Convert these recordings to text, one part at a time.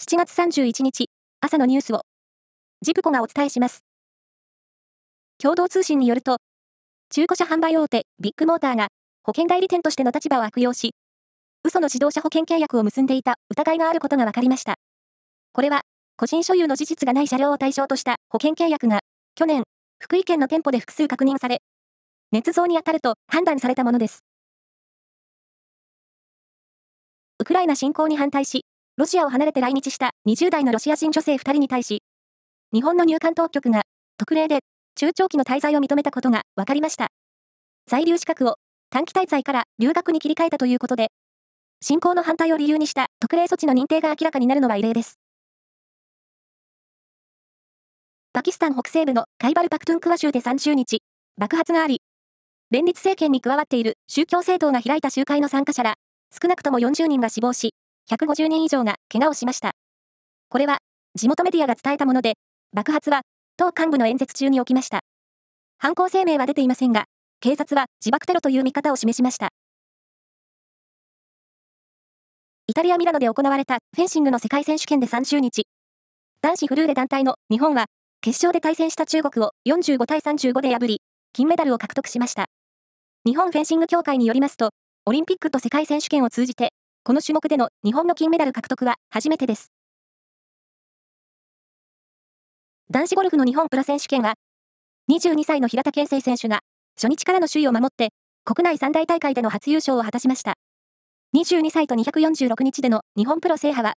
7月31日、朝のニュースを、ジプコがお伝えします。共同通信によると、中古車販売大手、ビッグモーターが、保険代理店としての立場を悪用し、嘘の自動車保険契約を結んでいた疑いがあることが分かりました。これは、個人所有の事実がない車両を対象とした保険契約が、去年、福井県の店舗で複数確認され、捏造に当たると判断されたものです。ウクライナ侵攻に反対し、ロシアを離れて来日した20代のロシア人女性2人に対し、日本の入管当局が特例で中長期の滞在を認めたことが分かりました。在留資格を短期滞在から留学に切り替えたということで、侵攻の反対を理由にした特例措置の認定が明らかになるのは異例です。パキスタン北西部のカイバルパクトゥンクワ州で30日、爆発があり、連立政権に加わっている宗教政党が開いた集会の参加者ら、少なくとも40人が死亡し、150人以上が怪我をしました。これは、地元メディアが伝えたもので、爆発は、党幹部の演説中に起きました。犯行声明は出ていませんが、警察は自爆テロという見方を示しました。イタリア・ミラノで行われたフェンシングの世界選手権で30日、男子フルーレ団体の日本は、決勝で対戦した中国を45対35で破り、金メダルを獲得しました。日本フェンシング協会によりますと、オリンピックと世界選手権を通じて、この種目での日本の金メダル獲得は初めてです。男子ゴルフの日本プロ選手権は、22歳の平田健生選手が、初日からの首位を守って、国内三大大会での初優勝を果たしました。22歳と246日での日本プロ制覇は、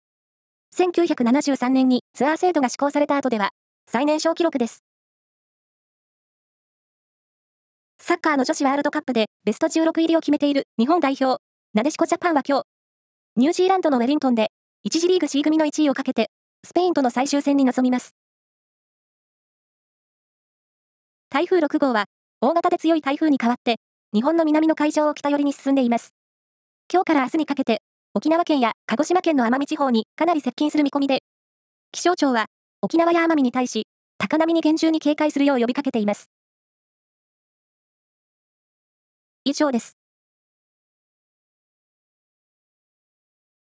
1973年にツアー制度が施行された後では、最年少記録です。サッカーの女子ワールドカップでベスト16入りを決めている日本代表、なでしこジャパンは今日、ニュージーランドのウェリントンで、1次リーグ C 組の1位をかけて、スペインとの最終戦に臨みます。台風6号は、大型で強い台風に変わって、日本の南の海上を北寄りに進んでいます。今日から明日にかけて、沖縄県や鹿児島県の奄美地方にかなり接近する見込みで、気象庁は、沖縄や奄美に対し、高波に厳重に警戒するよう呼びかけています。以上です。